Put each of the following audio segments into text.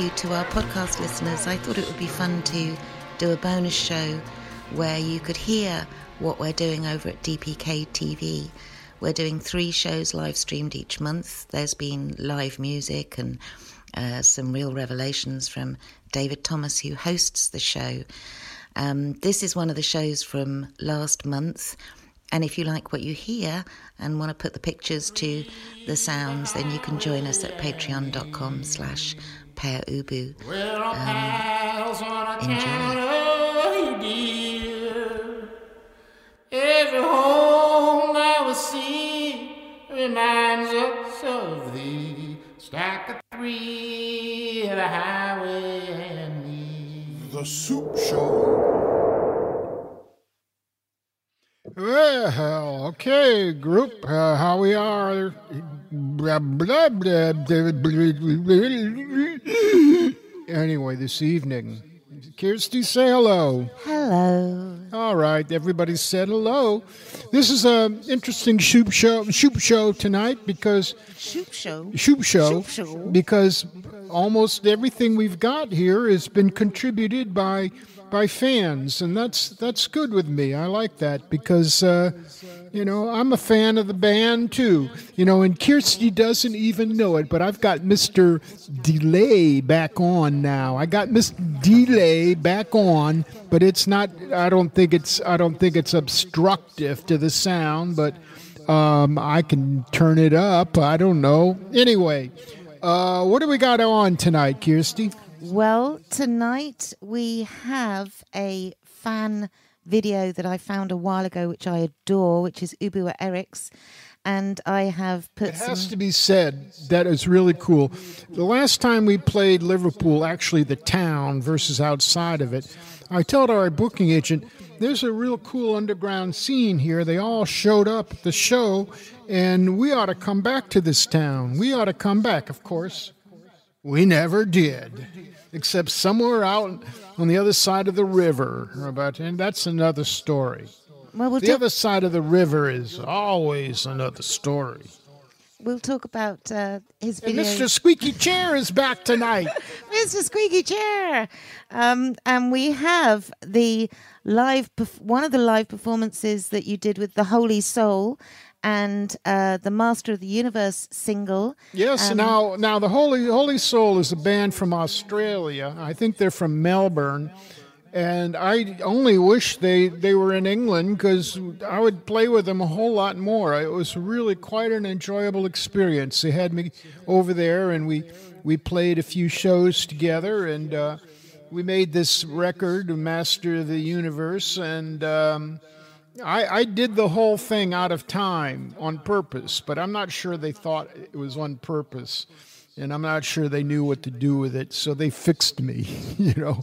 you to our podcast listeners. I thought it would be fun to do a bonus show where you could hear what we're doing over at DPK TV. We're doing three shows live streamed each month. There's been live music and uh, some real revelations from David Thomas, who hosts the show. Um, this is one of the shows from last month. And if you like what you hear and want to put the pictures to the sounds, then you can join us at patreon.com slash pereubu. Um, enjoy. Every home I was seeing reminds us of thee. Stack of three, the highway and me. The Soup Show. Well, okay, group, uh, how we are. Blah, blah, blah. Anyway, this evening, Kirsty, say hello. Hello. All right, everybody said hello. This is an interesting shoop show, shoop show tonight because Shoop show. shoop show, Shoop show. because almost everything we've got here has been contributed by by fans, and that's that's good with me. I like that because uh, you know I'm a fan of the band too. You know, and Kirsty doesn't even know it, but I've got Mister Delay back on now. I got Mister Delay back on, but it's not. I don't think it's. I don't think it's obstructive to the sound, but. Um, I can turn it up. I don't know. Anyway, uh, what do we got on tonight, Kirsty? Well, tonight we have a fan video that I found a while ago, which I adore, which is Ubu at Eric's. And I have put It has to be said that is really cool. The last time we played Liverpool, actually the town versus outside of it, I told our booking agent, there's a real cool underground scene here. They all showed up at the show, and we ought to come back to this town. We ought to come back, of course. We never did, except somewhere out on the other side of the river. About, and that's another story. well, we'll, The other side of the river is always another story. we'll talk about uh, his And video. Mr. Squeaky Chair is back tonight. Mr. Squeaky Chair. Um, and we have the live, perf- one of the live performances that you did with the Holy Soul and uh, the Master of the Universe single. Yes, Um, now now the Holy Holy Soul is a band from Australia. I think they're from Melbourne. And I only wish they, they were in England because I would play with them a whole lot more. It was really quite an enjoyable experience. They had me over there, and we we played a few shows together, and uh, we made this record, Master of the Universe, and um, I, I did the whole thing out of time on purpose, but I'm not sure they thought it was on purpose. And I'm not sure they knew what to do with it, so they fixed me, you know.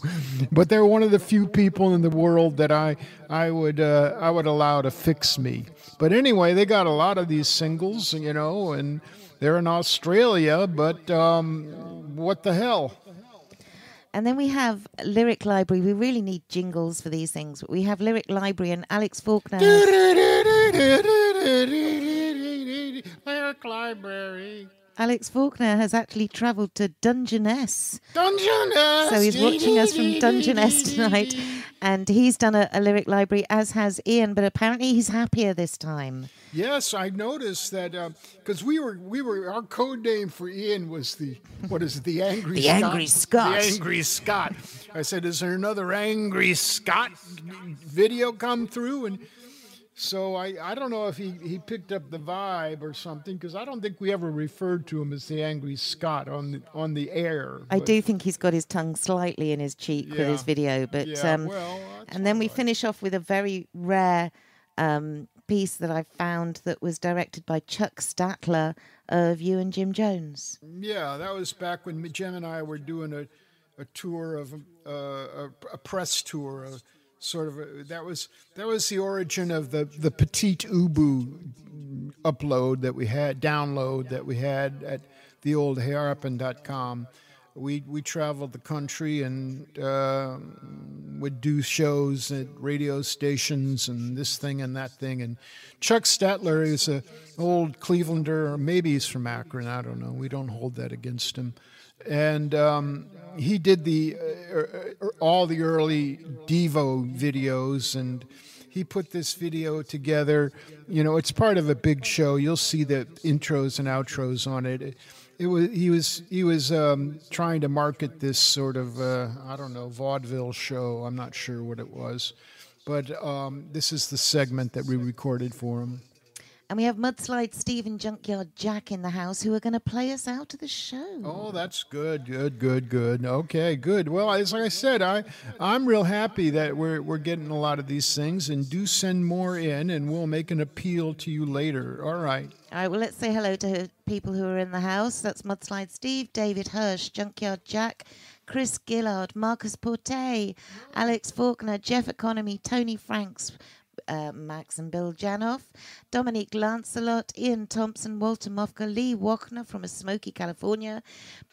But they're one of the few people in the world that I I would uh, I would allow to fix me. But anyway, they got a lot of these singles, you know, and they're in Australia. But um, what the hell? And then we have Lyric Library. We really need jingles for these things. We have Lyric Library and Alex Faulkner. Lyric Library. Alex Faulkner has actually travelled to Dungeness. Dungeness. So he's watching us from Dungeness tonight. And he's done a, a lyric library, as has Ian, but apparently he's happier this time. Yes, I noticed that uh, because we were we were our code name for Ian was the what is it, the angry The Scot? Angry Scott the angry Scot. I said, is there another angry Scott video come through? And so I I don't know if he he picked up the vibe or something because I don't think we ever referred to him as the angry Scot on the on the air. I do think he's got his tongue slightly in his cheek with his video, but Yeah, um, well, and then we right. finish off with a very rare um, piece that I found that was directed by Chuck Statler of You and Jim Jones. Yeah, that was back when Jim and I were doing a, a tour of uh, a, a press tour, a sort of a, that was that was the origin of the the Petite Ubu upload that we had download that we had at the old Hearpen.com. We we traveled the country and uh, would do shows at radio stations and this thing and that thing. And Chuck Statler is a old Clevelander, or maybe he's from Akron. I don't know. We don't hold that against him. And um, he did the uh, uh, all the early Devo videos, and he put this video together. You know, it's part of a big show. You'll see the intros and outros on it. It, was he was he was um, trying to market this sort of uh, I don't know vaudeville show. I'm not sure what it was, but um, this is the segment that we recorded for him. And we have Mudslide Steve and Junkyard Jack in the house who are going to play us out of the show. Oh, that's good, good, good, good. Okay, good. Well, as I said, I I'm real happy that we're we're getting a lot of these things, and do send more in, and we'll make an appeal to you later. All right. All right, well, let's say hello to people who are in the house. That's Mudslide Steve, David Hirsch, Junkyard Jack, Chris Gillard, Marcus Porte, Alex Faulkner, Jeff Economy, Tony Franks, uh, Max and Bill Janoff, Dominique Lancelot, Ian Thompson, Walter Mofka, Lee Wachner from a smoky California,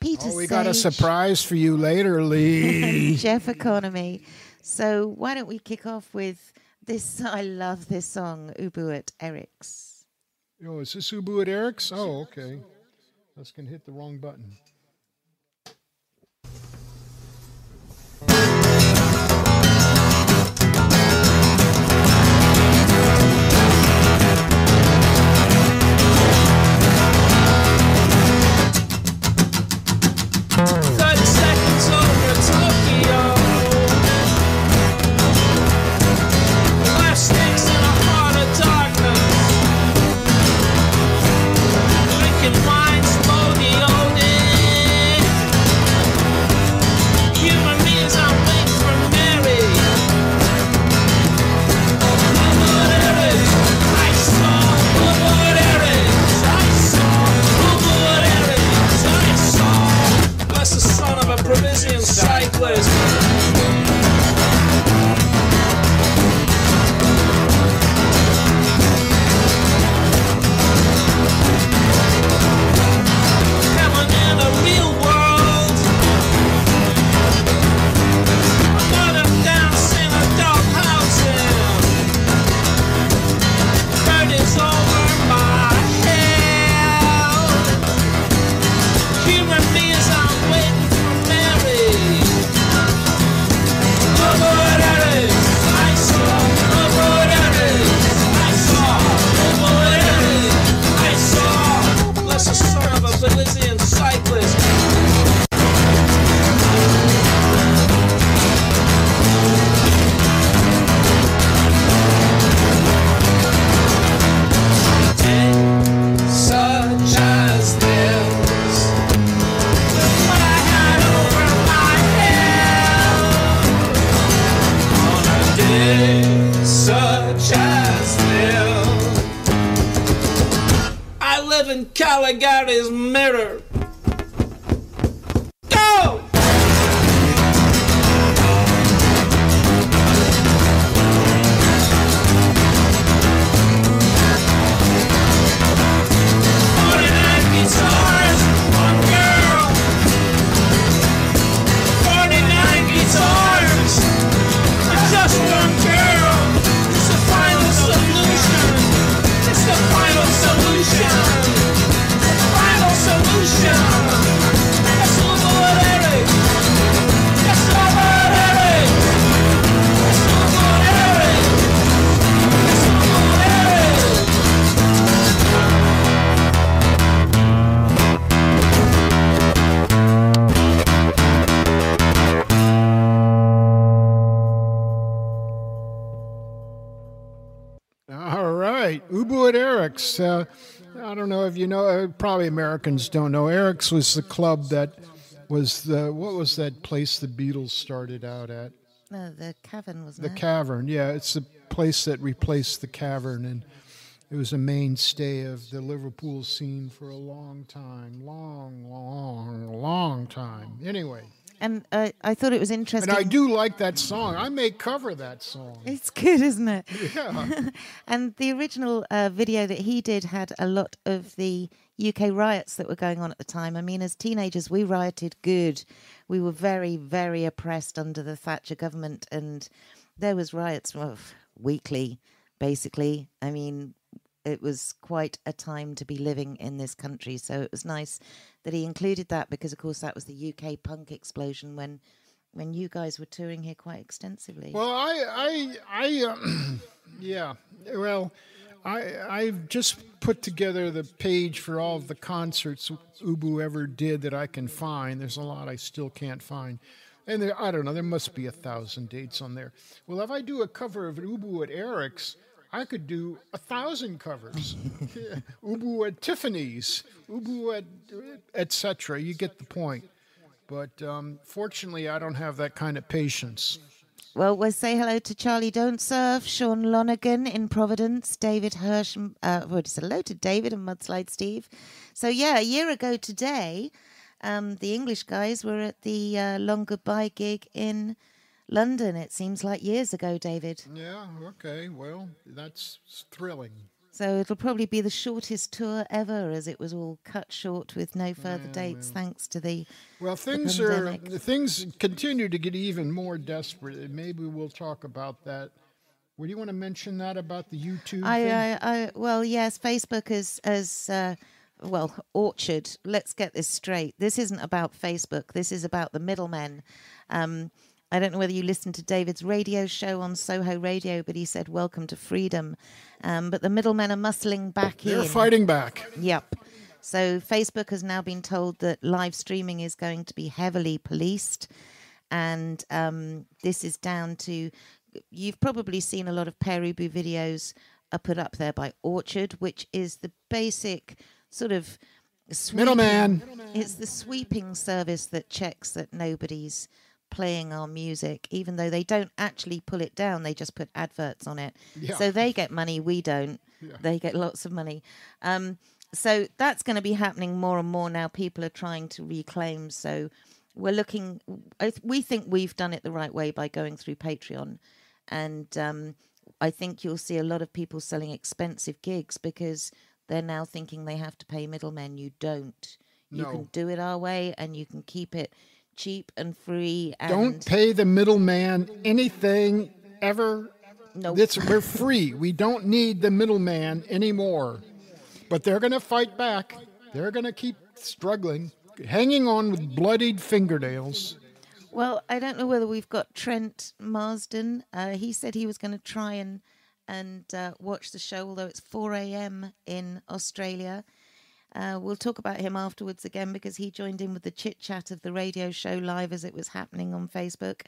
Peter Oh, we Sage, got a surprise for you later, Lee. Jeff Economy. So why don't we kick off with this? I love this song, Ubu at Eric's. oh, is this Ubu at Eric's? Oh, okay. I was gonna hit the wrong button. Cyclist. Probably Americans don't know. Eric's was the club that was the what was that place the Beatles started out at? No, the cavern wasn't The it? Cavern. Yeah, it's the place that replaced the Cavern, and it was a mainstay of the Liverpool scene for a long time, long, long, long time. Anyway, and uh, I thought it was interesting. and I do like that song. I may cover that song. It's good, isn't it? Yeah. and the original uh, video that he did had a lot of the UK riots that were going on at the time. I mean, as teenagers, we rioted good. We were very, very oppressed under the Thatcher government, and there was riots well, weekly, basically. I mean, it was quite a time to be living in this country. So it was nice that he included that because, of course, that was the UK punk explosion when when you guys were touring here quite extensively. Well, I, I, I, um, yeah. Well, I, I've just put together the page for all of the concerts Ubu ever did that I can find. There's a lot I still can't find. And there, I don't know, there must be a thousand dates on there. Well, if I do a cover of Ubu at Eric's, I could do a thousand covers. Yeah. Ubu at Tiffany's, Ubu at etc. You get the point. But um, fortunately, I don't have that kind of patience. Well, we'll say hello to Charlie Don't Surf, Sean Lonergan in Providence, David Hirsch. Uh, just hello to David and Mudslide Steve. So, yeah, a year ago today, um, the English guys were at the uh, Long Goodbye gig in London. It seems like years ago, David. Yeah, okay. Well, that's thrilling. So it'll probably be the shortest tour ever, as it was all cut short with no further dates, thanks to the. Well, the things are things continue to get even more desperate. Maybe we'll talk about that. Would you want to mention that about the YouTube? I, thing? I, I, well, yes, Facebook is as uh, well. Orchard. Let's get this straight. This isn't about Facebook. This is about the middlemen. Um, I don't know whether you listened to David's radio show on Soho Radio, but he said "Welcome to freedom." Um, but the middlemen are muscling back They're in. fighting back. Yep. So Facebook has now been told that live streaming is going to be heavily policed, and um, this is down to. You've probably seen a lot of Pere Ubu videos are put up there by Orchard, which is the basic sort of sweeping- Middleman. It's the sweeping service that checks that nobody's playing our music, even though they don't actually pull it down. They just put adverts on it. Yeah. So they get money, we don't. They get lots of money. Um, so that's going to be happening more and more now. People are trying to reclaim. So we're looking. We think we've done it the right way by going through Patreon, and um, I think you'll see a lot of people selling expensive gigs because they're now thinking they have to pay middlemen. You don't. You No. can do it our way, and you can keep it cheap and free. And Don't pay the middleman anything ever. No. It's, we're free. We don't need the middleman anymore. But they're going to fight back. They're going to keep struggling, hanging on with bloodied fingernails. Well, I don't know whether we've got Trent Marsden. Uh, he said he was going to try and and uh, watch the show, although it's 4 a.m. in Australia. Uh, we'll talk about him afterwards again because he joined in with the chit chat of the radio show live as it was happening on Facebook.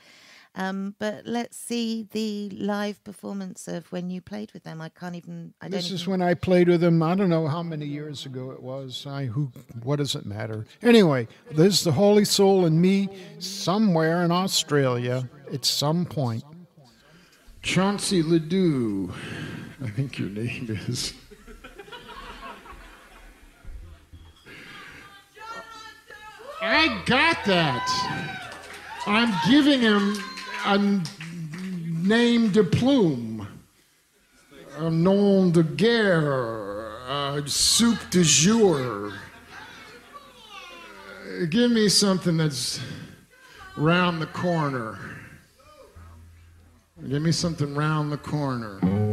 Um, but let's see the live performance of when you played with them. I can't even. I This is even, when I played with them. I don't know how many years ago it was. I who what does it matter? Anyway, there's the Holy Soul and me somewhere in Australia at some point. Chauncey Ledoux, I think your name is. I got that. I'm giving him a name de plume a nom de guerre, a soup de jour. Uh, Give me something that's round the corner. Give me something round the corner.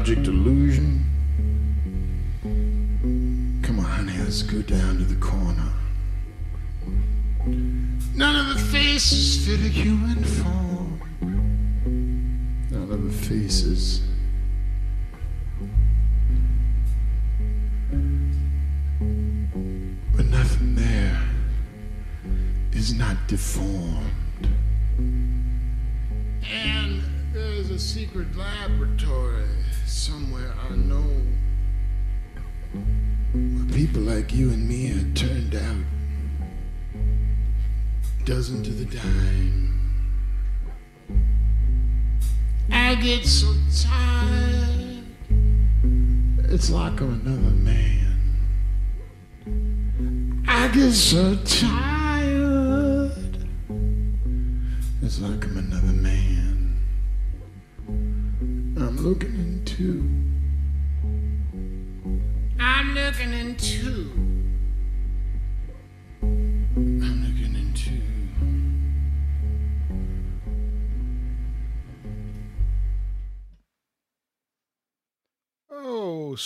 Image object illusion.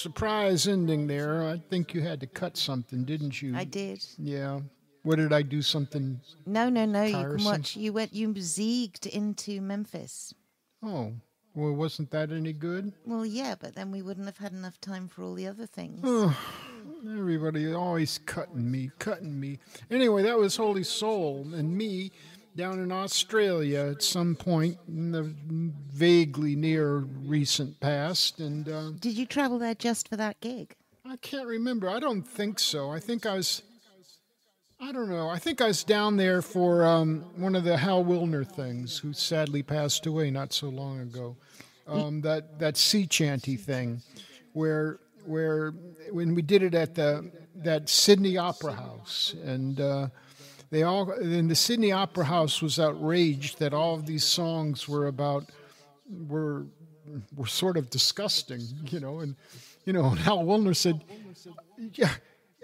Surprise ending there. I think you had to cut something, didn't you? I did. Yeah. What did I do? Something? No, no, no. You can watch. You went. You zigged into Memphis. Oh, well, wasn't that any good? Well, yeah, but then we wouldn't have had enough time for all the other things. Oh, everybody always cutting me, cutting me. Anyway, that was Holy Soul and me down in Australia at some point in the vaguely near recent past. And uh, Did you travel there just for that gig? I can't remember. I don't think so. I think I was. I don't know. I think I was down there for um, one of the Hal Willner things, who sadly passed away not so long ago. Um, that that sea chanty thing, where where when we did it at the that Sydney Opera House, and uh, they all and the Sydney Opera House was outraged that all of these songs were about were were sort of disgusting, you know, and you know, and Hal Willner said, "Yeah,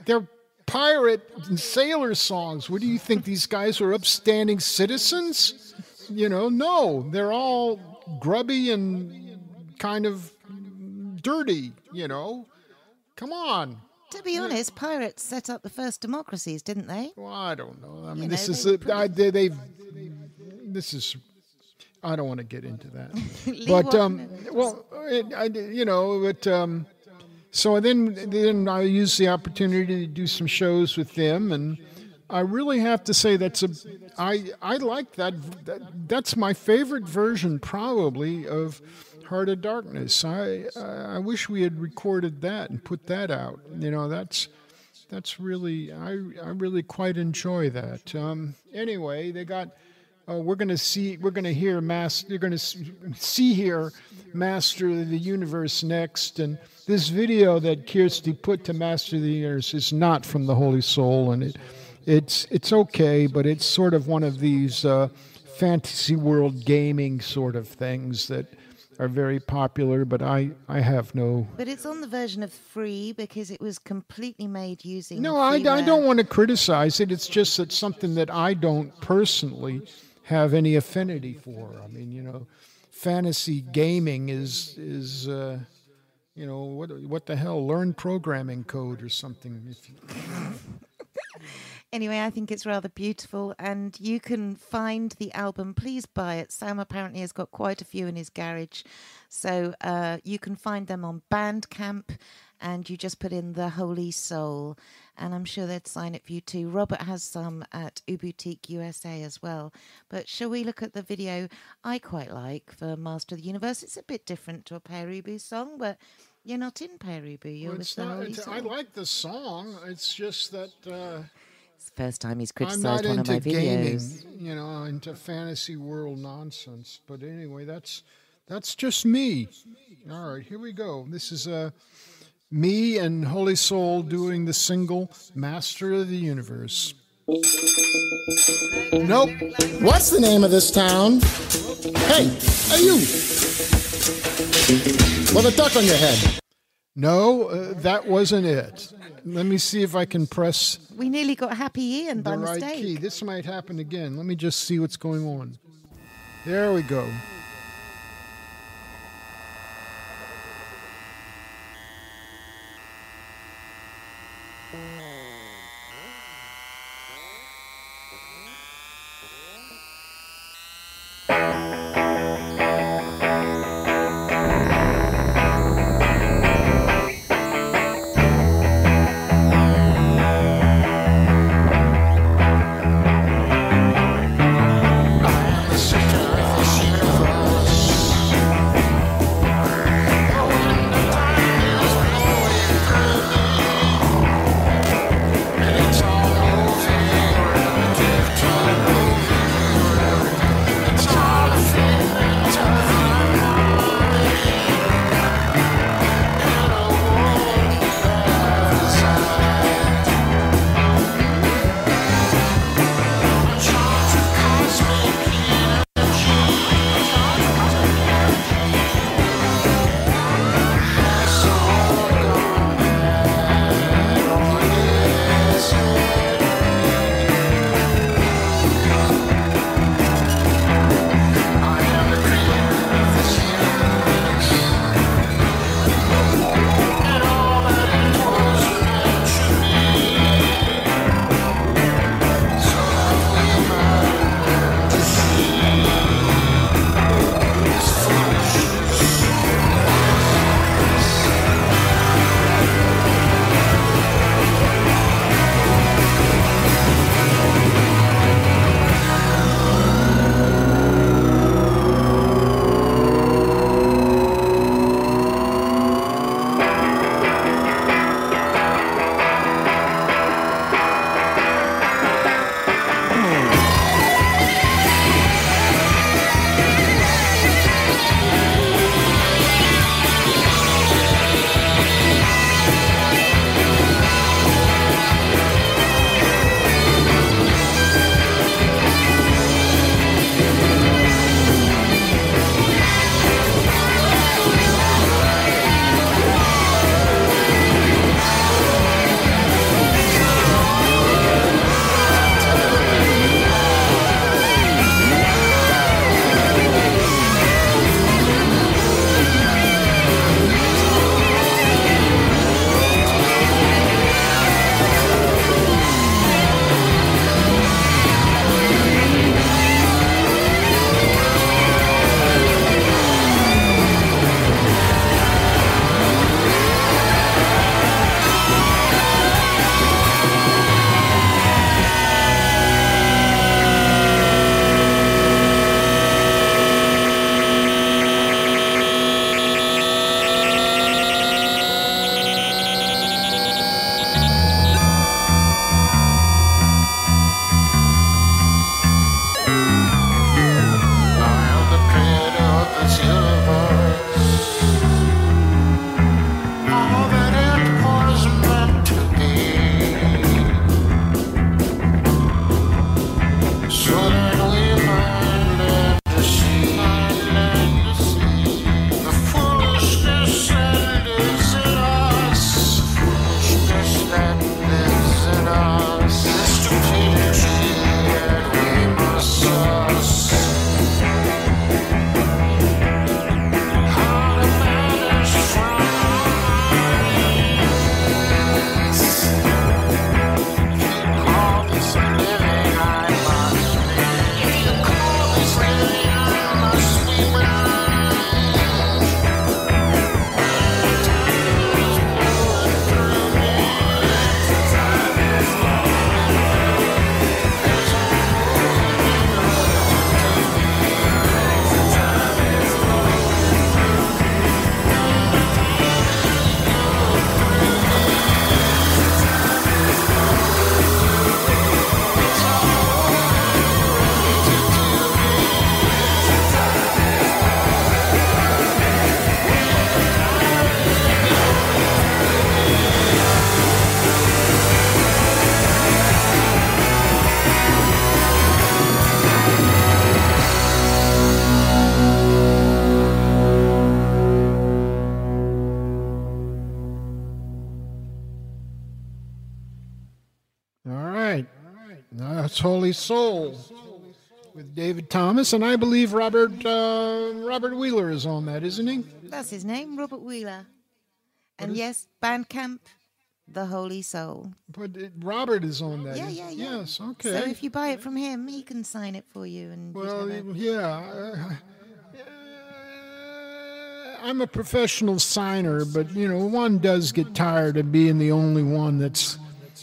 they're pirate and sailor songs. What do you think these guys are upstanding citizens? You know, no, they're all grubby and kind of dirty. You know, come on." To be honest, pirates set up the first democracies, didn't they? Well, I don't know. I mean, You this know, is they a, I, they, they've. This is. I don't want to get into that, but um, well, it, I, you know, but um, so then then I used the opportunity to do some shows with them, and I really have to say that's a I I like that, that that's my favorite version probably of Heart of Darkness. I I wish we had recorded that and put that out. You know, that's that's really I I really quite enjoy that. Um, anyway, they got. Uh, we're going to see. We're going to hear mass. You're going to see here, Master of the Universe next. And this video that Kirsty put to Master of the Universe is not from the Holy Soul, and it, it's it's okay, but it's sort of one of these uh, fantasy world gaming sort of things that are very popular. But I I have no But it's on the version of free because it was completely made using. No, I, I don't want to criticize it. It's just that something that I don't personally have any affinity for. I mean, you know, fantasy gaming is is uh, you know what what the hell? Learn programming code or something. Anyway, I think it's rather beautiful, and you can find the album. Please buy it. Sam apparently has got quite a few in his garage, so uh, you can find them on Bandcamp, and you just put in the Holy Soul, and I'm sure they'd sign it for you too. Robert has some at Uboutique USA as well. But shall we look at the video I quite like for Master of the Universe? It's a bit different to a Pere Ubu song, but you're not in Pere Ubu. You're Well, with the not, Holy Soul. I like the song. It's just that uh, it's the first time he's not one of my gaming. videos. You know, into fantasy world nonsense. But anyway, that's that's just me. All right, here we go. This is uh, me and Holy Soul doing the single "Master of the Universe." Nope. What's the name of this town? Hey, hey you! With a duck on your head. No, uh, that wasn't it. Let me see if I can press We nearly got Happy Ian by the right mistake. key. This might happen again. Let me just see what's going on. There we go. Holy Soul with David Thomas, and I believe Robert uh, Robert Wheeler is on that, isn't he? That's his name, Robert Wheeler. And yes, Bandcamp, The Holy Soul. But it, Robert is on that. Yeah, yeah, yeah. Yes, okay. So if you buy it from him, he can sign it for you. And Well, have a- yeah. uh, I'm a professional signer, but you know, one does get tired of being the only one that's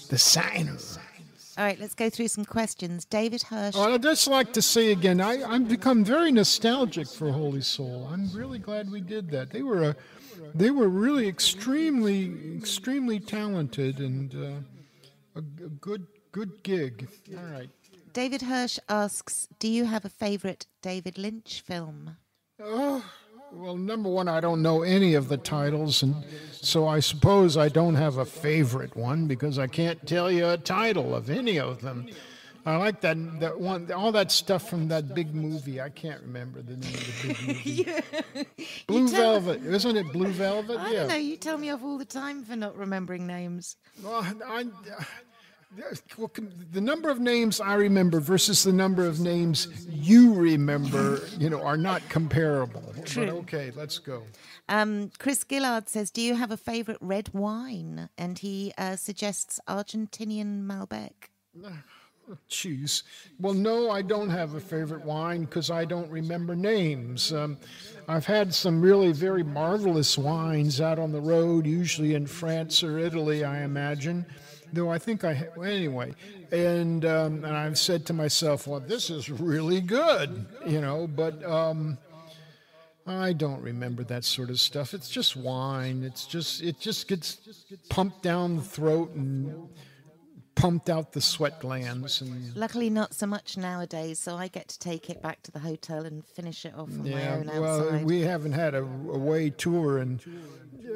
the signer. All right, let's go through some questions. David Hirsch. Well, I'd just like to say again, I, I've become very nostalgic for Holy Soul. I'm really glad we did that. They were a, they were really extremely, extremely talented and uh, a, a good, good gig. All right. David Hirsch asks, "Do you have a favorite David Lynch film?" Oh, well, number one, I don't know any of the titles, and so I suppose I don't have a favorite one because I can't tell you a title of any of them. I like that that one, all that stuff from that big movie. I can't remember the name of the big movie. Blue tell- Velvet, isn't it? Blue Velvet. I yeah. don't know. You tell me off all the time for not remembering names. Well, I, the number of names I remember versus the number of names you remember, you know, are not comparable. True. But okay, let's go. Um, Chris Gillard says, "Do you have a favorite red wine?" And he uh, suggests Argentinian Malbec. Jeez. Well, no, I don't have a favorite wine because I don't remember names. Um, I've had some really very marvelous wines out on the road, usually in France or Italy, I imagine. Though I think I, anyway, and um, and I've said to myself, well, this is really good, you know, but um, I don't remember that sort of stuff. It's just wine. It's just it just gets pumped down the throat and pumped out the sweat glands and Luckily, not so much nowadays, so I get to take it back to the hotel and finish it off on my Yeah, own well, we haven't had a away tour in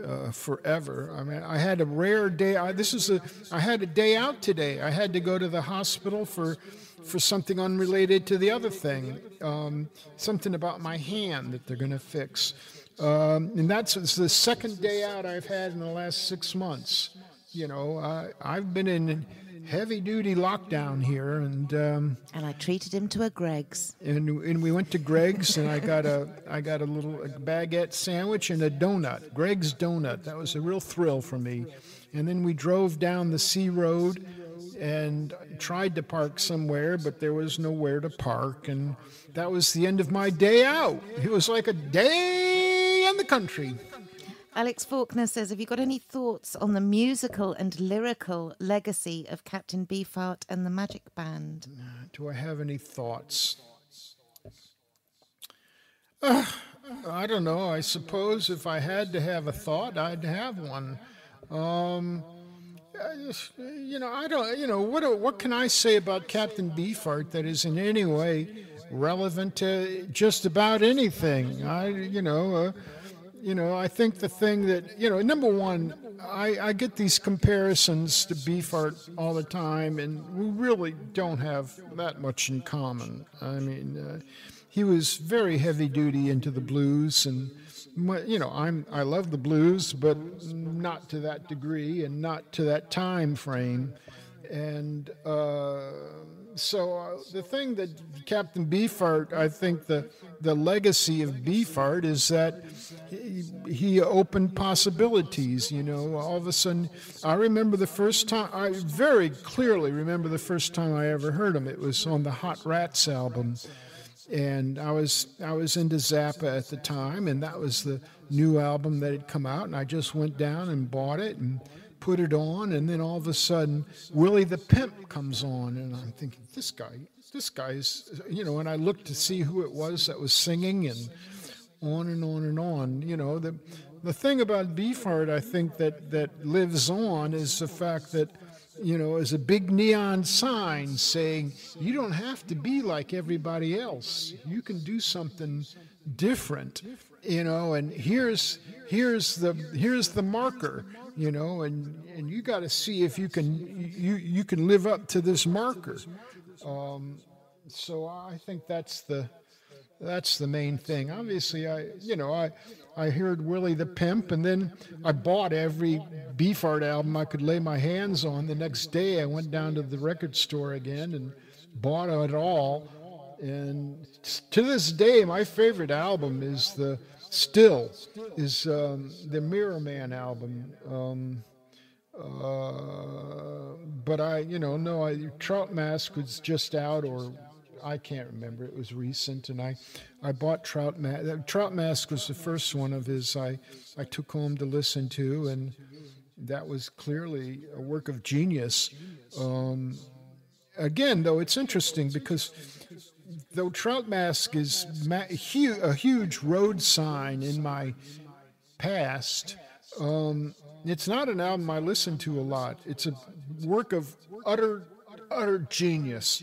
uh, forever. I mean, I had a rare day. I, this is a. I had a day out today. I had to go to the hospital for for something unrelated to the other thing. Um, something about my hand that they're going to fix. Um, and that's it's the second day out I've had in the last six months. You know, I, I've been in heavy duty lockdown here, and. Um, and I treated him to a Greggs. and and we went to Greggs and I got a I got a little a baguette sandwich and a donut. Greggs donut. That was a real thrill for me. And then we drove down the Sea Road and tried to park somewhere, but there was nowhere to park and that was the end of my day out. It was like a day in the country. Alex Faulkner says, Have you got any thoughts on the musical and lyrical legacy of Captain Beefheart and the Magic Band? Do I have any thoughts? Uh, I don't know. I suppose if I had to have a thought, I'd have one. Um, just- you know, I don't. You know, what what can I say about Captain Beefheart that is in any way relevant to just about anything? I, you know. Uh, you know, I think the thing that, you know, number one, I, I get these comparisons to Beefheart all the time, and we really don't have that much in common. I mean, uh, he was very heavy duty into the blues, and you know, I'm I love the blues, but not to that degree and not to that time frame, and. Uh, so uh, the thing that Captain Beefheart, I think the the legacy of Beefheart is that he, he opened possibilities. You know, all of a sudden, I remember the first time. I very clearly remember the first time I ever heard him. It was on the Hot Rats album, and I was I was into Zappa at the time, and that was the new album that had come out, and I just went down and bought it and put it on, and then all of a sudden, Willie the Pimp comes on, and I'm thinking, this guy, this guy's, you know, and I looked to see who it was that was singing, and on and on and on. You know, the the thing about Beefheart, I think that that lives on is the fact that. You know, as a big neon sign saying, you don't have to be like everybody else. You can do something different you know and here's here's the here's the marker you know and and you got to see if you can you you can live up to this marker. Um, so i think that's the that's the main thing. Obviously i you know i i heard willie the pimp and then i bought every beefheart album i could lay my hands on. The next day i went down to the record store again and bought it all. And to this day my favorite album is the still is um, the mirror man album um, Uh, but I, you know, no, I Trout Mask was just out, or I can't remember. It was recent, and I, I bought Trout Mask. Trout Mask was the first one of his I, I took home to listen to, and that was clearly a work of genius. Um, again, though, it's interesting because though Trout Mask is ma- hu- a huge road sign in my past, um, it's not an album I listen to a lot. It's a work of utter, utter genius,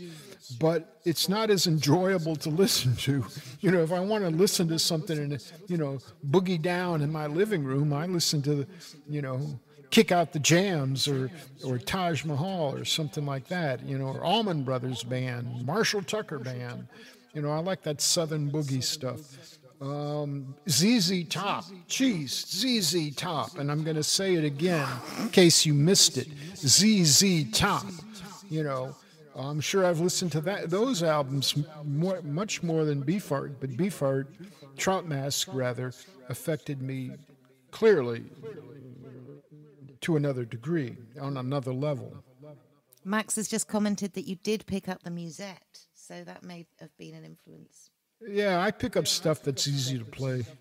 but it's not as enjoyable to listen to. You know, if I want to listen to something and, you know, boogie down in my living room, I listen to, you know, kick out the jams or or Taj Mahal or something like that, you know, or Allman Brothers Band, Marshall Tucker Band. You know, I like that Southern boogie stuff. Um, ZZ Top, jeez, ZZ Top, and I'm going to say it again in case you missed it. ZZ Top, you know. I'm sure I've listened to that those albums more, much more than Beefheart, but Beefheart, Trout Mask rather, affected me clearly to another degree, on another level. Max has just commented that you did pick up the musette, so that may have been an influence. Yeah, I pick up stuff that's easy to play.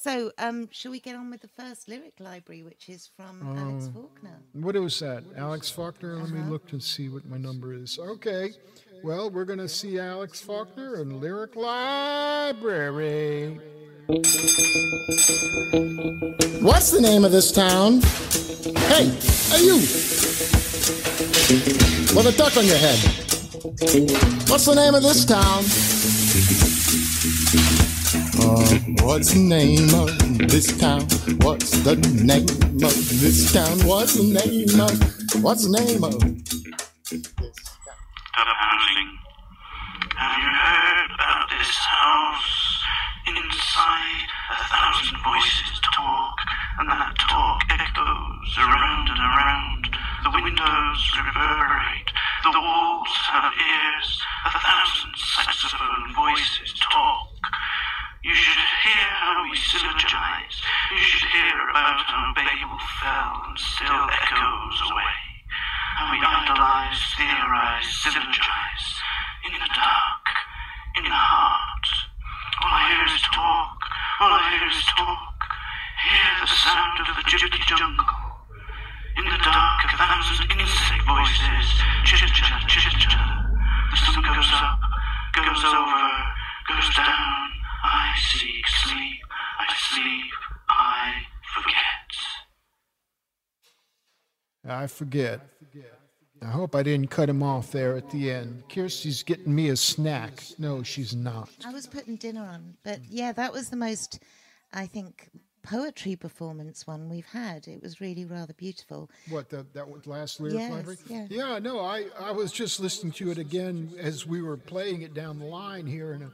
So, um, shall we get on with the first lyric library, which is from Alex Faulkner? What was that? Alex Faulkner? Let me look to see what my number is. Okay. Well, we're going to see Alex Faulkner in Lyric Library. What's the name of this town? Hey, hey you! With a duck on your head. What's the name of this town? Uh, what's the name of this town? What's the name of this town? What's the name of? What's the name of? Top housing. Have you heard about this house? Inside, a thousand voices talk, and that talk echoes around and around. The windows reverberate, the walls have ears, a thousand saxophone voices talk. You should hear how we syllogize. You should hear about how Babel fell and still echoes away. How we idolize, theorize, syllogize. In the dark, in the heart. All I hear is talk. All I hear is talk. Hear the sound of the gypsy jungle. In the dark, a thousand insect voices. Chitter, chatter, chitter. The sun goes up, goes over, goes down. I seek sleep. I sleep. I forget. I forget. I hope I didn't cut him off there at the end. Kirsty's getting me a snack. No, she's not. I was putting dinner on, but yeah, that was the most, I think, poetry performance one we've had. It was really rather beautiful. What that that was last lyric Yes, library? yeah. no, I I was just listening to it again as we were playing it down the line here, and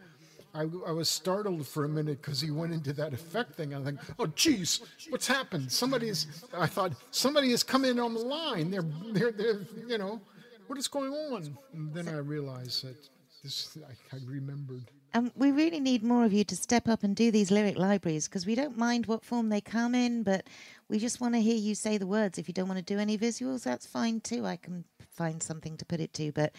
I I was startled for a minute because he went into that effect thing. I think, oh, geez, what's happened? Somebody's. I thought somebody has come in on the line. They're they're they're you know, what is going on? And then I realized that this I, I remembered. And we really need more of you to step up and do these lyric libraries because we don't mind what form they come in, but we just want to hear you say the words. If you don't want to do any visuals, that's fine too. I can find something to put it to. But,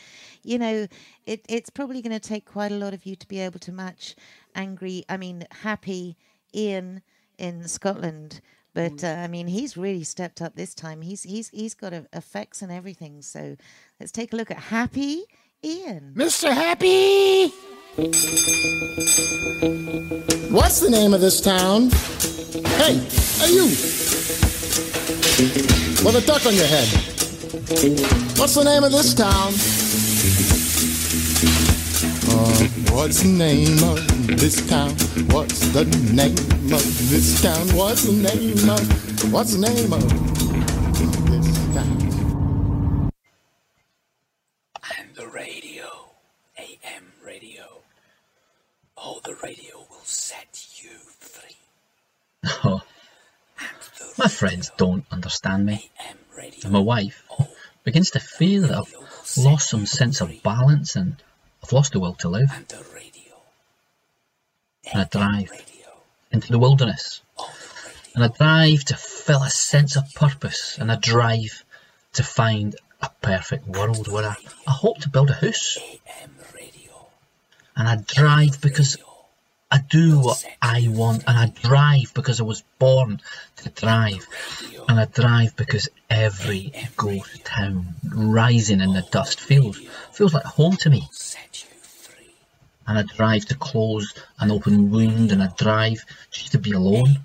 you know, it, it's probably going to take quite a lot of you to be able to match angry, I mean, happy Ian in Scotland. But uh, I mean, he's really stepped up this time. He's he's he's got a, effects and everything. So let's take a look at Happy Ian. Mr. Happy. What's the name of this town? Hey, are you! With a duck on your head. What's the name of this town? Uh, what's the name of this town? What's the name of this town? What's the name of? What's the name of this town? And the radio, AM radio. Oh, the radio will set you free. Oh, my friends don't understand me. AM radio. And my wife begins to fear that I've lost some sense of balance and I've lost the will to live. And the radio. And I drive into the wilderness. And I drive to fill a sense of purpose and a drive to find a perfect world where I, I hope to build a house. And I drive because I do what I want, and I drive because I was born to drive, and I drive because every ghost town rising in the dust feels feels like home to me. And I drive to close an open wound, and I drive just to be alone.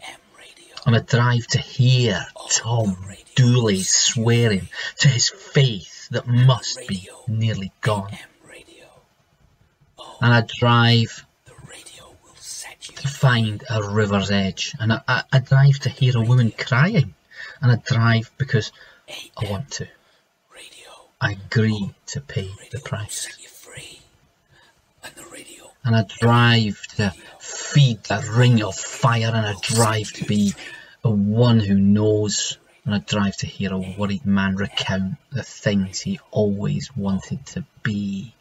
And I drive to hear Tom Dooley swearing to his faith that must be nearly gone. And I drive to find a river's edge, and I, I, I drive to hear a woman crying, and I drive because I want to. I agree to pay the price. And I drive to feed the ring of fire, and I drive to be the one who knows, and I drive to hear a worried man recount the things he always wanted to be.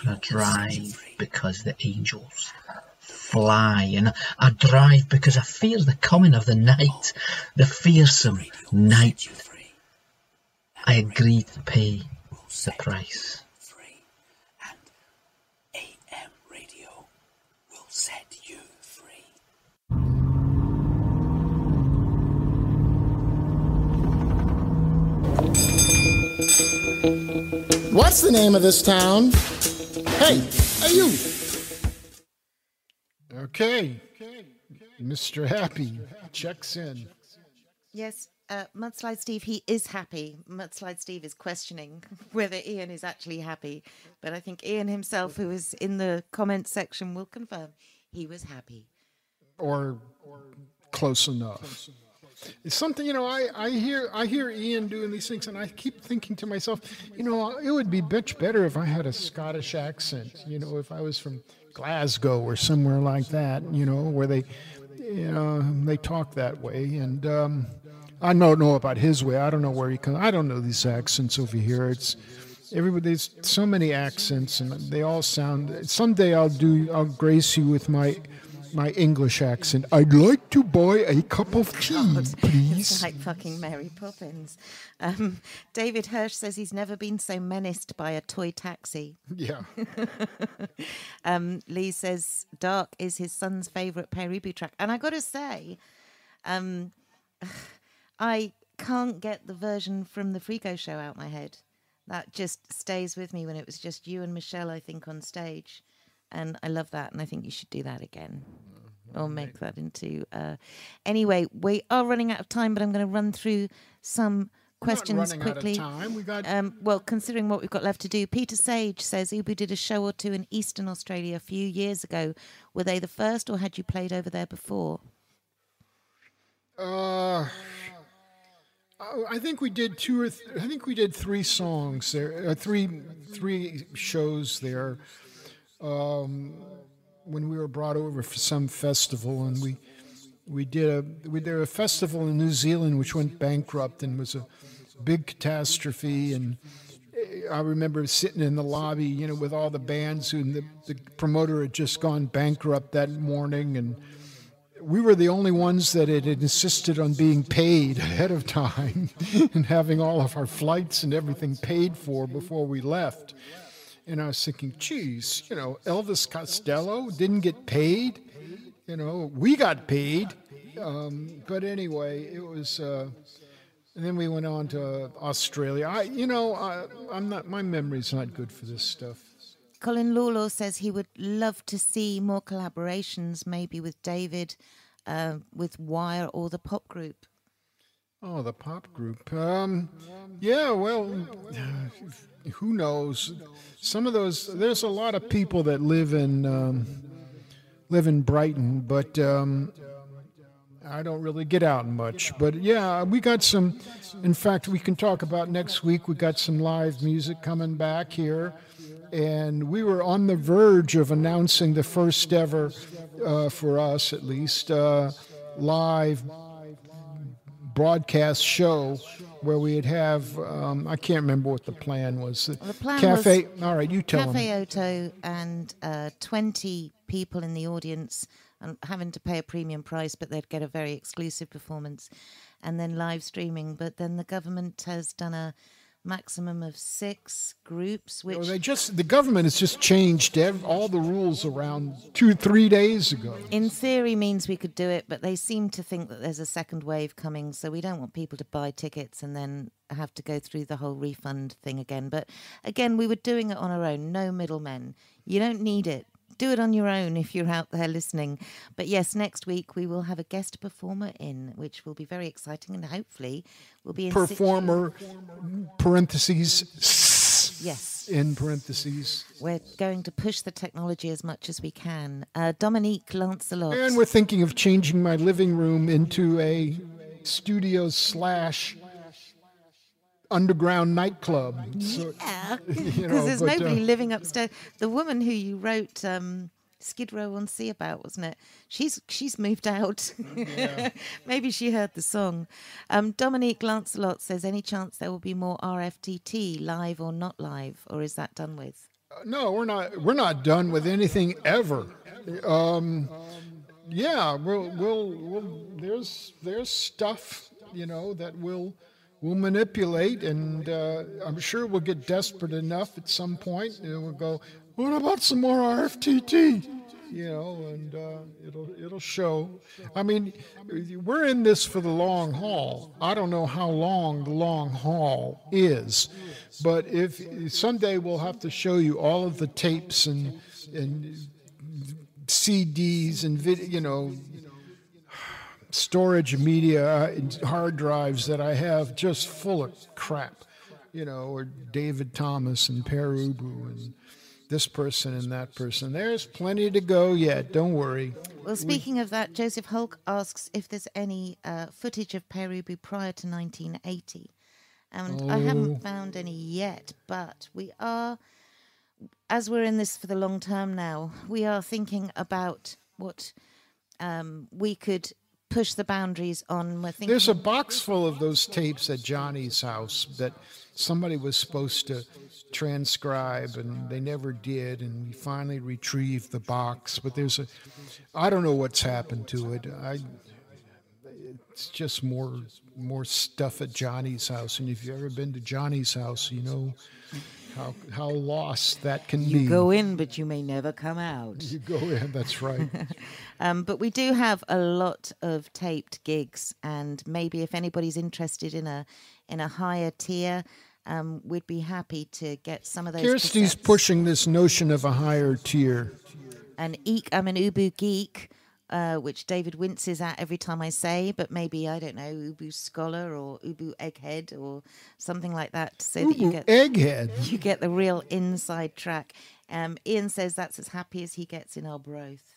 And I drive because the angels fly, and I drive because I fear the coming of the night, the fearsome night. I agree to pay the price. What's the name of this town? Hey, hey you. Okay. Mr. Happy checks in. Yes, uh, Mudslide Steve, he is happy. Mudslide Steve is questioning whether Ian is actually happy. But I think Ian himself, who is in the comments section, will confirm he was happy. or close enough. It's something you know. I, I hear I hear Ian doing these things, and I keep thinking to myself, you know, it would be much better if I had a Scottish accent. You know, if I was from Glasgow or somewhere like that. You know, where they, you know, they talk that way. And um, I don't know about his way. I don't know where he comes. I don't know these accents over here. It's everybody. There's so many accents, and they all sound. Someday I'll do. I'll grace you with my my English accent. I'd like to buy a cup of tea, It's please. like fucking Mary Poppins. Um, David Hirsch says he's never been so menaced by a toy taxi. Yeah. Um, Lee says Dark is his son's favourite Pere Ubu track. And I got to say, um, I can't get the version from the Frigo show out my head. That just stays with me when it was just you and Michelle, I think, on stage. And I love that. And I think you should do that again. Or make that into. Uh... Anyway, we are running out of time, but I'm going to run through some questions running out of quickly. time. We got- Um, well, considering what we've got left to do, Peter Sage says Ubu did a show or two in Eastern Australia a few years ago. Were they the first, or had you played over there before? Uh, I think we did two or th- I think we did three songs there, uh, three three shows there. Um, when we were brought over for some festival, and we we did a we did a festival in New Zealand which went bankrupt and was a big catastrophe. And eh, I remember sitting in the lobby, you know, with all the bands, and the, the promoter had just gone bankrupt that morning, and we were the only ones that had insisted on being paid ahead of time and having all of our flights and everything paid for before we left. And I was thinking, geez, you know, Elvis Costello didn't get paid. You know, we got paid. Um, but anyway, it was. Uh, and then we went on to Australia. I, you know, I, I'm not. My memory's not good for this stuff. Colin Lawlaw says he would love to see more collaborations, maybe with David, uh, with Wire or the pop group. Oh, the pop group. Um, yeah, well, who knows? Some of those. There's a lot of people that live in um, live in Brighton, but um, I don't really get out much. But yeah, we got some. In fact, we can talk about next week. We got some live music coming back here, and we were on the verge of announcing the first ever, uh, for us at least, uh, live broadcast show where we'd have um, I can't remember what the plan was. the plan Cafe. all right, you tell Cafe them. Oto and uh, 20 people in the audience and having to pay a premium price, but they'd get a very exclusive performance, and then live streaming. But then the government has done a maximum of six groups, which they just the government has just changed ev- all the rules around two three days ago. in theory means we could do it, but they seem to think that there's a second wave coming, so we don't want people to buy tickets and then have to go through the whole refund thing again. But again, we were doing it on our own, no middlemen. You don't need it. Do it on your own if you're out there listening. But yes, next week we will have a guest performer in, which will be very exciting, and hopefully will be in situ- Performer parentheses Yes. in parentheses. We're going to push the technology as much as we can. Uh, Dominique Lancelot. And we're thinking of changing my living room into a studio slash underground nightclub. So, Yeah, you because know, there's but, nobody uh, living upstairs. The woman who you wrote um, Skid Row on Sea about, wasn't it? She's she's moved out. Maybe she heard the song. Um, Dominique Lancelot says, "Any chance there will be more RFTT live or not live, or is that done with?" no, we're not. We're not done with anything ever. Um, yeah, we'll, we'll, we'll. There's there's stuff you know that we'll we'll manipulate, and uh, I'm sure we'll get desperate enough at some point, and we'll go. What about some more RFTT? You know, and uh, it'll it'll show. I mean, we're in this for the long haul. I don't know how long the long haul is, but if someday we'll have to show you all of the tapes and and CDs and vid, you know, storage media uh, hard drives that I have just full of crap, you know, or David Thomas and Pere Ubu and this person and that person. There's plenty to go yet. Don't worry. Well, speaking of that, Joseph Hulk asks if there's any uh, footage of Pere Ubu prior to 1980. And I Oh. haven't found any yet, but we are, as we're in this for the long term now, we are thinking about what um, we could push the boundaries on. We're thinking There's a box full of those tapes at Johnny's house that somebody was supposed to transcribe and they never did and we finally retrieved the box but there's a I don't know what's happened to it. I it's just more more stuff at Johnny's house and if you've ever been to Johnny's house you know how how lost that can be. you go in, but you may never come out. You go in, that's right. Um, but we do have a lot of taped gigs, and maybe if anybody's interested in a in a higher tier, um, we'd be happy to get some of those. Kirsty's pushing this notion of a higher tier. an eek. I'm an Ubu geek, uh, which David winces at every time I say. But maybe I don't know Ubu scholar or Ubu egghead or something like that, so that you get egghead. you get the real inside track. Um, Ian says that's as happy as he gets in Arbroath.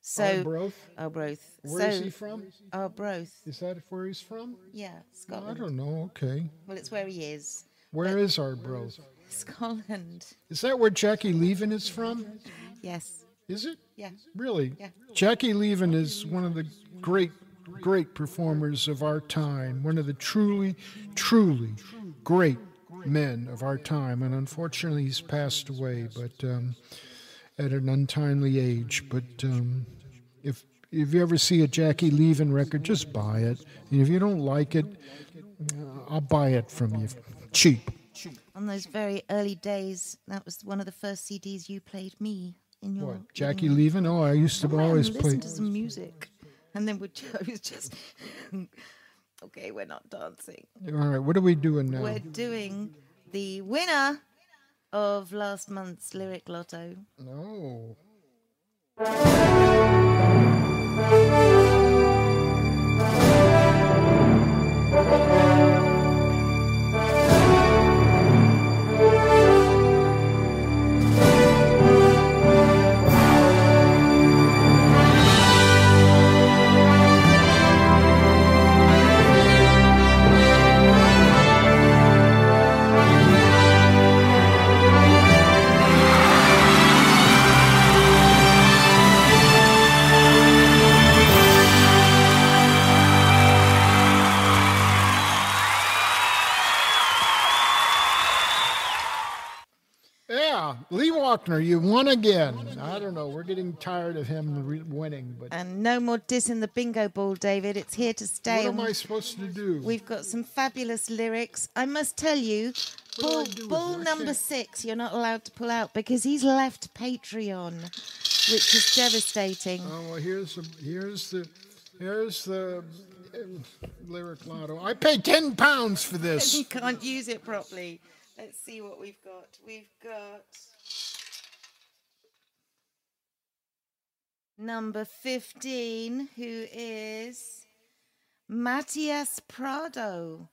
So Arbroath? Arbroath. Where is so, he from? Arbroath. Is that where he's from? Yeah, Scotland. I don't know. Okay. Well, it's where he is. Where is Arbroath? Scotland. Is that where Jackie Leven is from? Yes. Is it? Yeah. Really? Yeah. Jackie Leven is one of the great, great performers of our time. One of the truly, truly great men of our time. And unfortunately, he's passed away, but um, at an untimely age. But um, if if you ever see a Jackie Leven record, just buy it. And if you don't like it, uh, I'll buy it from you cheap. On those very early days, that was one of the first CDs you played me in your. What, Jackie Leven? Oh, I used to oh, on, always listen play. to some music, and then I was just. okay, we're not dancing. All right, what are we doing now? We're doing the winner of last month's lyric lotto. No. Yeah, Lee Walkner, you won again. I don't know. We're getting tired of him re- winning, but And no more dissing the bingo ball, David. It's here to stay. what am I supposed to do? We've got some fabulous lyrics. I must tell you, What do I bull, do with bull it? I number six, you're not allowed to pull out because he's left Patreon, which is devastating. Oh well, here's the here's the here's the uh, lyric lotto. I paid ten pounds for this. You can't use it properly. Let's see what we've got. We've got number 15, who is Matias Prado.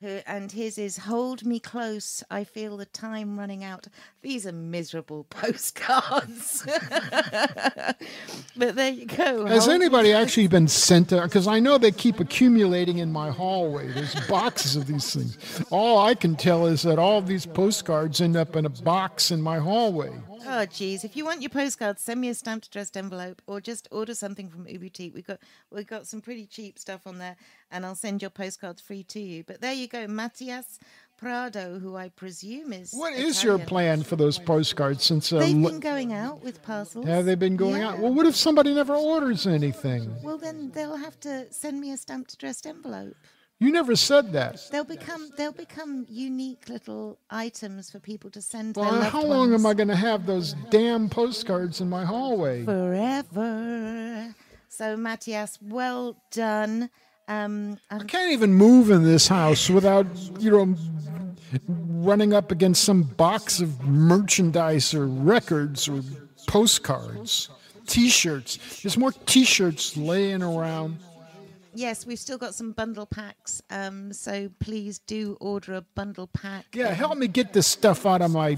Who, and his is Hold Me Close, I Feel the Time Running Out. These are miserable postcards. but there you go. Has Hold- anybody actually been sent? Because I know they keep accumulating in my hallway. There's boxes of these things. All I can tell is that all these postcards end up in a box in my hallway. Oh, geez. If you want your postcards, send me a stamped addressed envelope or just order something from Uboutique. We've got we've got some pretty cheap stuff on there and I'll send your postcards free to you. But there you go, Matias Prado, who I presume is What is your plan for those postcards? Since uh, They've been going out with parcels. have they been going Yeah. out? Well, what if somebody never orders anything? Well, then they'll have to send me a stamped addressed envelope. You never said that. They'll become they'll become unique little items for people to send Well, how long ones am I going to have those damn postcards in my hallway? forever. So, Matthias, well done. Um, I I'm can't even move in this house without, you know, running up against some box of merchandise or records or postcards, T-shirts. There's more T-shirts laying around. Yes, we've still got some bundle packs. Um, so please do order a bundle pack. Yeah, Um, help me get this stuff out of my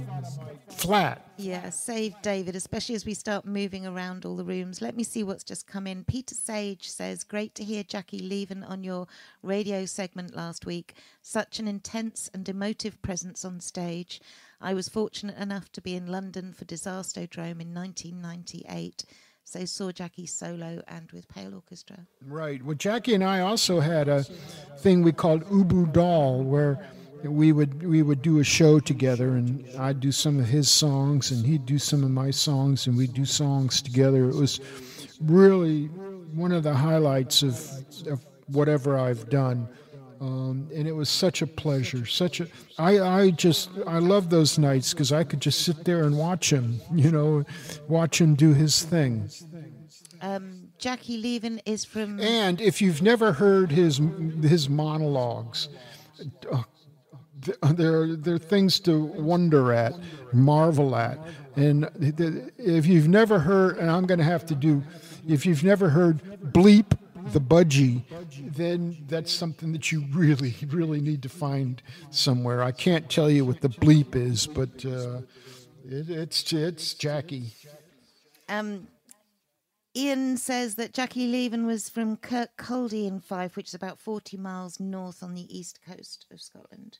flat. Yeah, save David, especially as we start moving around all the rooms. Let me see what's just come in. Peter Sage says, Great to hear Jackie Leven on your radio segment last week. Such an intense and emotive presence on stage. I was fortunate enough to be in London for Disastrodrome in 1998. So saw Jackie solo and with Pale Orchestra. Right. Well, Jackie and I also had a thing we called Ubu Doll, where we would we would do a show together, and I'd do some of his songs, and he'd do some of my songs, and we'd do songs together. It was really one of the highlights of, of whatever I've done. Um, and it was such a pleasure. Such a I I just I love those nights because I could just sit there and watch him, you know, watch him do his thing. Um, Jackie Leven is from. And if you've never heard his his monologues, uh, th- they're they're things to wonder at, marvel at. And if you've never heard, and I'm going to have to do, if you've never heard bleep the budgie, then that's something that you really really need to find somewhere. I can't tell you what the bleep is, but uh, it, it's it's Jackie. Um, Ian says that Jackie Leven was from Kirkcaldy in Fife, which is about 40 miles north on the east coast of Scotland.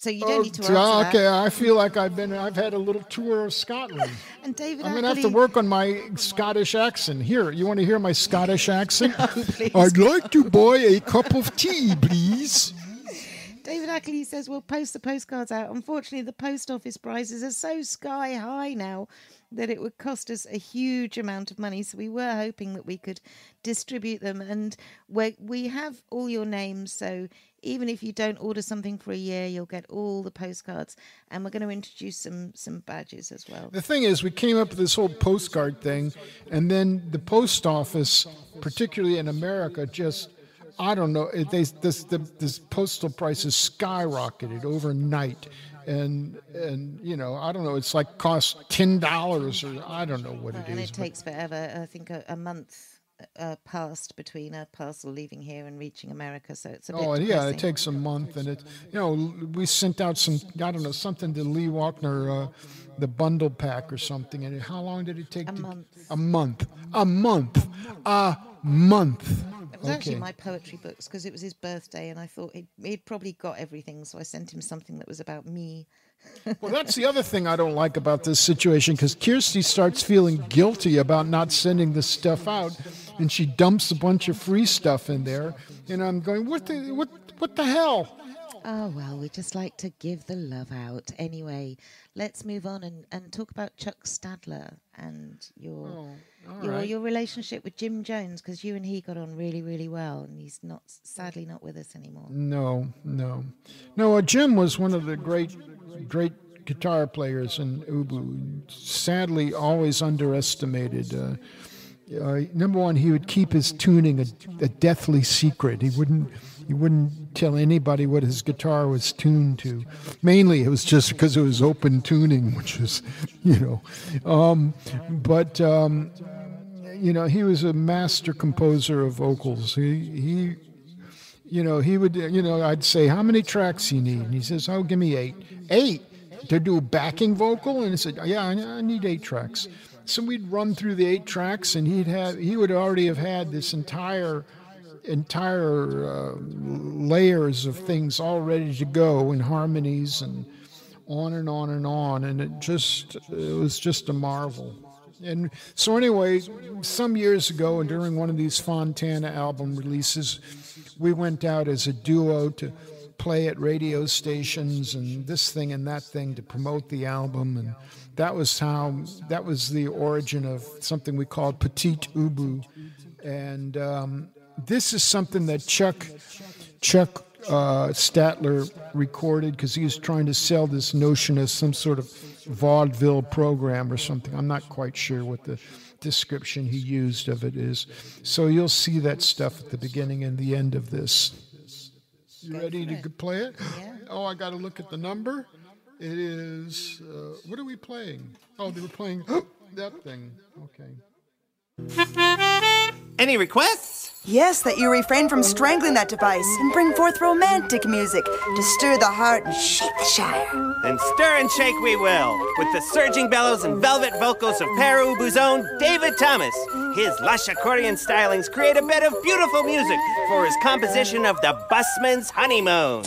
So you don't oh, need to answer Oh, that. okay, I feel like I've been I've had a little tour of Scotland. And David I'm gonna have to work on my Scottish accent. Here, you want to hear my Scottish accent? please. I'd like to buy a cup of tea, please. David Ackley says we'll post the postcards out. Unfortunately, the post office prices are so sky high now that it would cost us a huge amount of money. So we were hoping that we could distribute them, and we we have all your names. So even if you don't order something for a year, you'll get all the postcards, and we're going to introduce some some badges as well. The thing is, we came up with this whole postcard thing, and then the post office, particularly in America, just I don't know. It, they this the this postal prices skyrocketed overnight, and and you know I don't know. It's like cost ten dollars or I don't know what it and is. it takes forever. I think a, a month uh, passed between a parcel leaving here and reaching America, so it's a bit. Oh, yeah, it takes a month, and it, you know, we sent out some, I don't know, something to Lee Walkner, uh, the bundle pack or something. And how long did it take? A to, month. A month. A month. A month. It was actually my poetry books because it was his birthday, and I thought he'd, he'd probably got everything, so I sent him something that was about me. Well, that's the other thing I don't like about this situation because Kirsty starts feeling guilty about not sending this stuff out, and she dumps a bunch of free stuff in there, and I'm going, what the what what the hell? Oh, well, we just like to give the love out. Anyway, let's move on and, and talk about Chuck Stadler and your Oh, your, right. your relationship with Jim Jones because you and he got on really, really well, and he's not sadly not with us anymore. No, no, no. Uh, Jim was one of the great, great guitar players in Ubu. Sadly, always underestimated. Uh, uh, number one, he would keep his tuning a, a deathly secret. He wouldn't. He wouldn't tell anybody what his guitar was tuned to. Mainly, it was just because it was open tuning, which is, you know. Um, but um, you know, he was a master composer of vocals. He he you know, he would, you know, I'd say, how many tracks you need? And he says, oh, give me eight. Eight to do a backing vocal? And he said, yeah, I need eight tracks. So we'd run through the eight tracks, and he'd have, he would already have had this entire, entire uh, layers of things all ready to go in harmonies and on and on and on. And it just, it was just a marvel. And so, anyway, some years ago, and during one of these Fontana album releases, we went out as a duo to play at radio stations and this thing and that thing to promote the album. And that was how, that was the origin of something we called Petite Ubu. And um, this is something that Chuck, Chuck uh, Statler recorded because he was trying to sell this notion as some sort of vaudeville program or something. I'm not quite sure what the description he used of it is. So you'll see that stuff at the beginning and the end of this. You ready to play it? Yeah. Oh, I got to look at the number. It is, uh, what are we playing? Oh, they were playing that thing. Okay. Any requests? Yes, that you refrain from strangling that device and bring forth romantic music to stir the heart and shake the shire. Then stir and shake we will, with the surging bellows and velvet vocals of Pere Ubu's own David Thomas. His lush accordion stylings create a bed of beautiful music for his composition of The Busman's Honeymoon.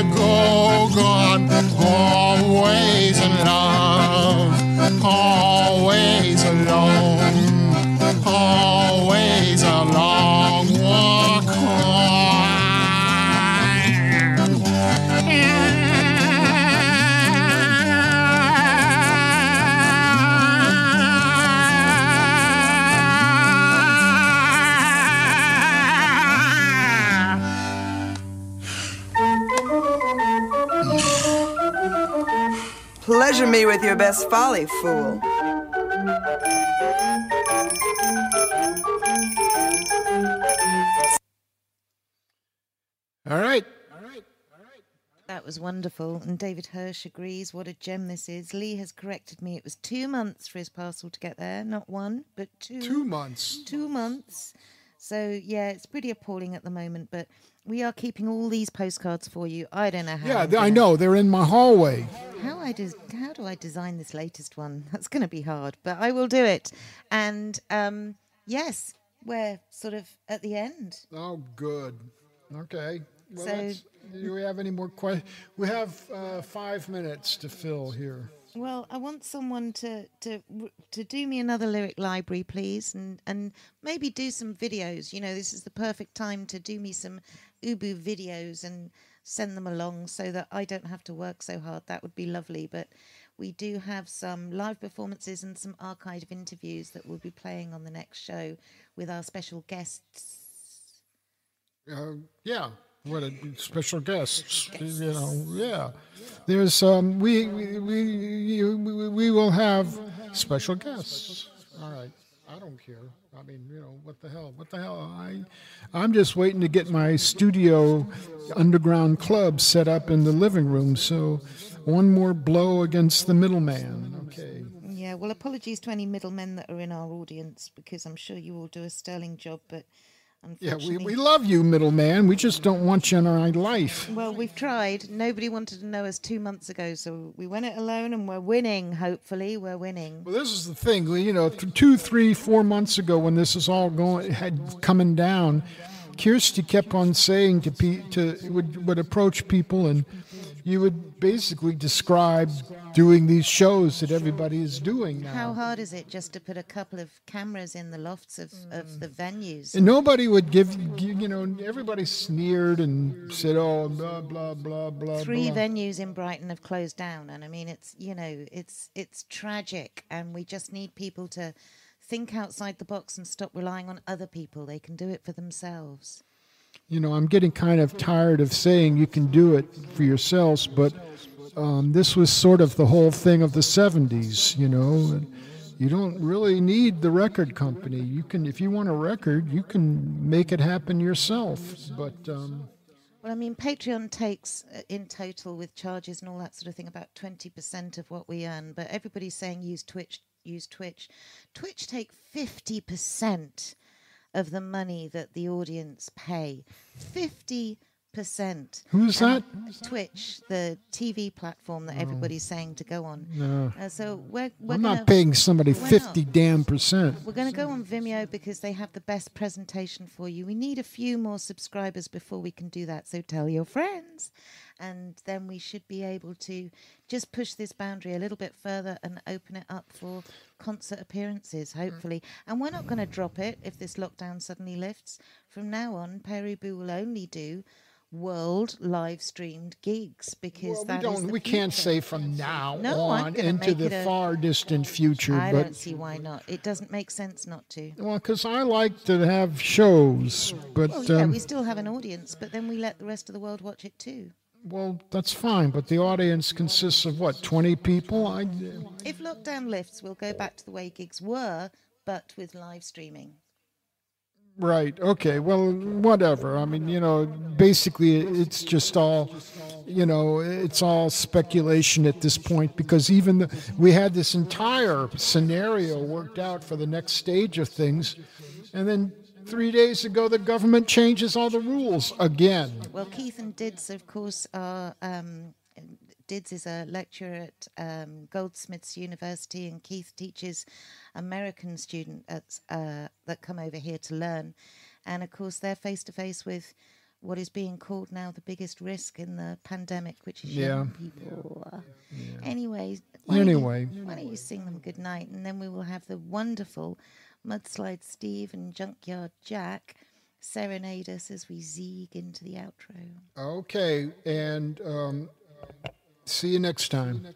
Go gone. Pleasure me with your best folly, fool. All right. That was wonderful. And David Hirsch agrees. What a gem this is. Lee has corrected me. It was two months for his parcel to get there. Not one, but two. Two months. Two months. So, yeah, it's pretty appalling at the moment. But we are keeping all these postcards for you. I don't know how. Yeah, I know. They're in my hallway. How I des- how do I design this latest one? That's going to be hard, but I will do it. And um, yes, we're sort of at the end. Oh, good. Okay. Well, So- do we have any more questions? We have uh, five minutes to fill here. Well, I want someone to to to do me another lyric library, please, and and maybe do some videos. You know, this is the perfect time to do me some Ubu videos and send them along so that I don't have to work so hard. That would be lovely. But we do have some live performances and some archive interviews that we'll be playing on the next show with our special guests. Uh, yeah. What a special guests, you know. Yeah, there's um, we we we, you- we we will have special guests. All right, I don't care. I mean, you know, what the hell? What the hell? I I'm just waiting to get my studio underground club set up in the living room. So, one more blow against the middleman. Okay. Yeah, well, apologies to any middlemen that are in our audience because I'm sure you all do a sterling job, but Yeah, we, we love you, middleman. We just don't want you in our life. Well, we've tried. Nobody wanted to know us two months ago, so we went it alone, and we're winning. Hopefully, we're winning. Well, this is the thing. we- You know, two, three, four months ago, when this is all going had coming down, Kirsty kept on saying to pe- to would would approach people, and you would basically describe doing these shows that everybody is doing now. How hard is it just to put a couple of cameras in the lofts of, of the venues? And nobody would give, you know, everybody sneered and said, "Oh, blah blah blah blah." Three blah. venues in Brighton have closed down, and I mean, it's you know, it's it's tragic, and we just need people to think outside the box and stop relying on other people. They can do it for themselves. You know, I'm getting kind of tired of saying you can do it for yourselves, but um, this was sort of the whole thing of the 70s, you know. and You don't really need the record company. You can, if you want a record, you can make it happen yourself. But um, Well, I mean, Patreon takes uh, in total with charges and all that sort of thing about 20% of what we earn, but everybody's saying use Twitch, use Twitch. Twitch take 50% of the money that the audience pay. 50%. Who's And that? Twitch, the TV platform that everybody's saying to go on. No. Uh, so we're, we're I'm gonna- not paying somebody we're not. 50 damn percent. we're going to go on Vimeo because they have the best presentation for you. We need a few more subscribers before we can do that. So tell your friends. And then we should be able to just push this boundary a little bit further and open it up for concert appearances, hopefully. And we're not going to drop it if this lockdown suddenly lifts. From now on, Pere Ubu will only do world live streamed gigs because Well, we don't. We can't say from now No, on into the a- far distant future. I but don't see why not. It doesn't make sense not to. well, because I like to have shows, but Well, yeah, um, we still have an audience, but then we let the rest of the world watch it too. Well, that's fine, but the audience consists of what, 20 people? I, uh, If lockdown lifts, we'll go back to the way gigs were, but with live streaming. right, okay, well, whatever. I mean, you know, basically it's just all, you know, it's all speculation at this point because even the, we had this entire scenario worked out for the next stage of things, and then three days ago the government changes all the rules again. Well, Keith and Dids, of course, are. Um, Dids is a lecturer at um, Goldsmiths University, and Keith teaches American students at, uh, that come over here to learn. And of course, they're face to face with what is being called now the biggest risk in the pandemic, which is young people. Anyway, why don't you- Anyway. why don't you sing them good night, and then we will have the wonderful Mudslide Steve and Junkyard Jack serenade us as we zig into the outro. Okay, and um, see you next time.